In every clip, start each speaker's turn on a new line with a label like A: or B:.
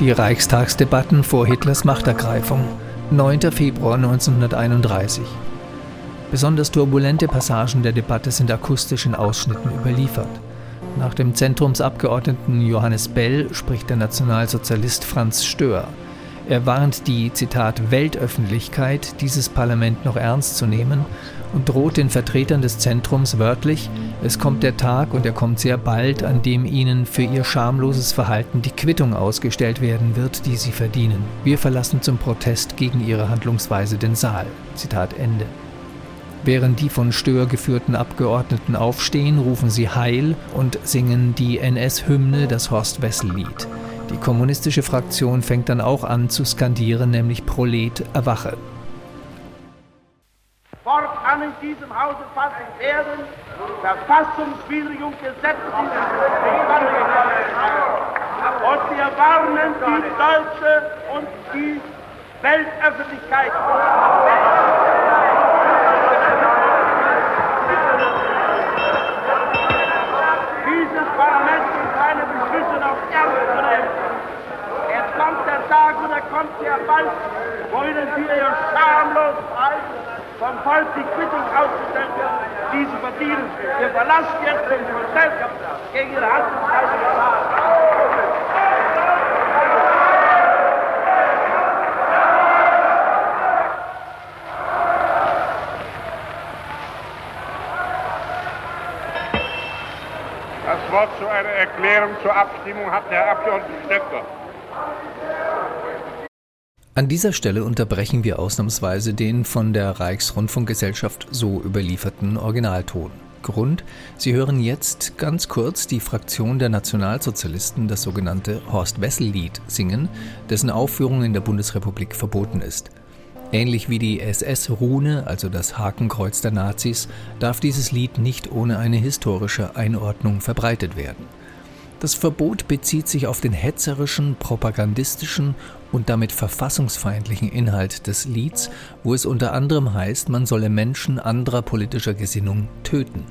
A: Die Reichstagsdebatten vor Hitlers Machtergreifung. 9. Februar 1931. Besonders turbulente Passagen der Debatte sind akustisch in Ausschnitten überliefert. Nach dem Zentrumsabgeordneten Johannes Bell spricht der Nationalsozialist Franz Stör. Er warnt die, Zitat, Weltöffentlichkeit, dieses Parlament noch ernst zu nehmen und droht den Vertretern des Zentrums wörtlich, es kommt der Tag und er kommt sehr bald, an dem ihnen für ihr schamloses Verhalten die Quittung ausgestellt werden wird, die sie verdienen. Wir verlassen zum Protest gegen ihre Handlungsweise den Saal. Zitat Ende. Während die von Stör geführten Abgeordneten aufstehen, rufen sie Heil und singen die NS-Hymne, das Horst-Wessel-Lied. Die kommunistische Fraktion fängt dann auch an zu skandieren, nämlich Prolet erwache.
B: Fortan in diesem Hause fanden werden verfassungswidrig und gesetzwidrig und wir warnen die deutsche und die Weltöffentlichkeit. Tag und er kommt sehr bald, wo ihnen wieder ihr schamlos vom Volk die Quittung ausgestellt wird, die sie verdienen. Wir. Verlassen jetzt den Prozess. Gegen ihre Handlungsweise
C: Das Wort zu einer Erklärung zur Abstimmung hat der Herr Abgeordnete Stöcker.
A: An dieser Stelle unterbrechen wir ausnahmsweise den von der Reichsrundfunkgesellschaft so überlieferten Originalton. Grund, Sie hören jetzt ganz kurz die Fraktion der Nationalsozialisten das sogenannte Horst-Wessel-Lied singen, dessen Aufführung in der Bundesrepublik verboten ist. Ähnlich wie die SS-Rune, also das Hakenkreuz der Nazis, darf dieses Lied nicht ohne eine historische Einordnung verbreitet werden. Das Verbot bezieht sich auf den hetzerischen, propagandistischen und damit verfassungsfeindlichen Inhalt des Lieds, wo es unter anderem heißt, man solle Menschen anderer politischer Gesinnung töten.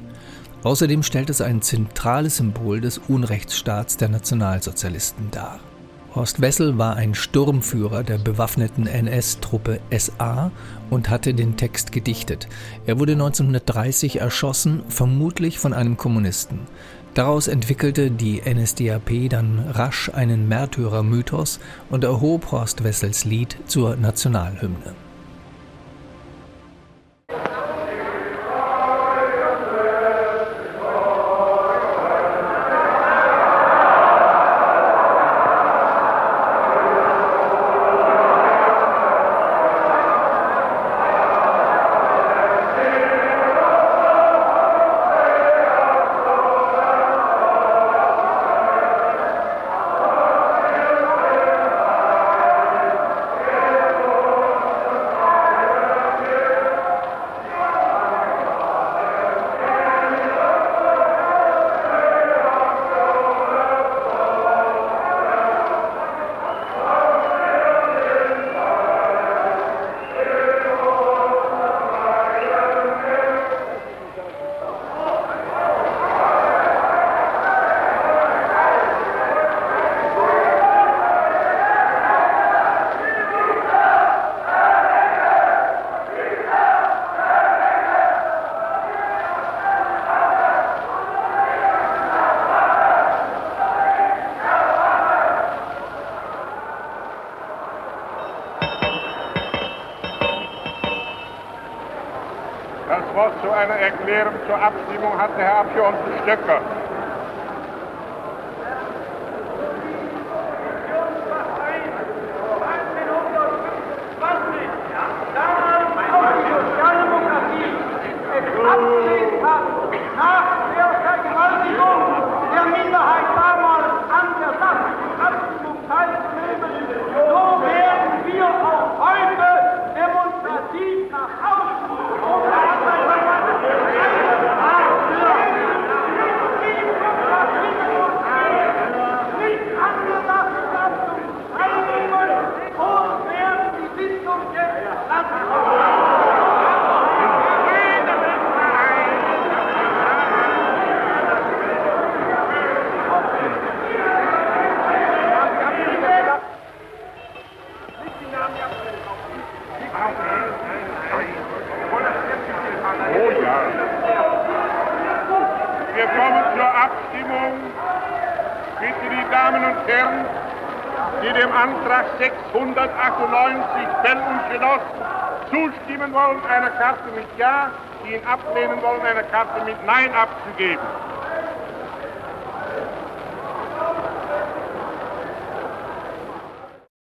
A: Außerdem stellt es ein zentrales Symbol des Unrechtsstaats der Nationalsozialisten dar. Horst Wessel war ein Sturmführer der bewaffneten NS-Truppe SA und hatte den Text gedichtet. Er wurde 1930 erschossen, vermutlich von einem Kommunisten. Daraus entwickelte die NSDAP dann rasch einen Märtyrermythos und erhob Horst Wessels Lied zur Nationalhymne.
C: Erklärung zur Abstimmung hat der Herr Abgeordnete Stöcker. zur Abstimmung. Bitte die Damen und Herren, die dem Antrag 698 Bell und Genoss zustimmen wollen, einer Karte mit Ja, die ihn ablehnen wollen, eine Karte mit Nein abzugeben.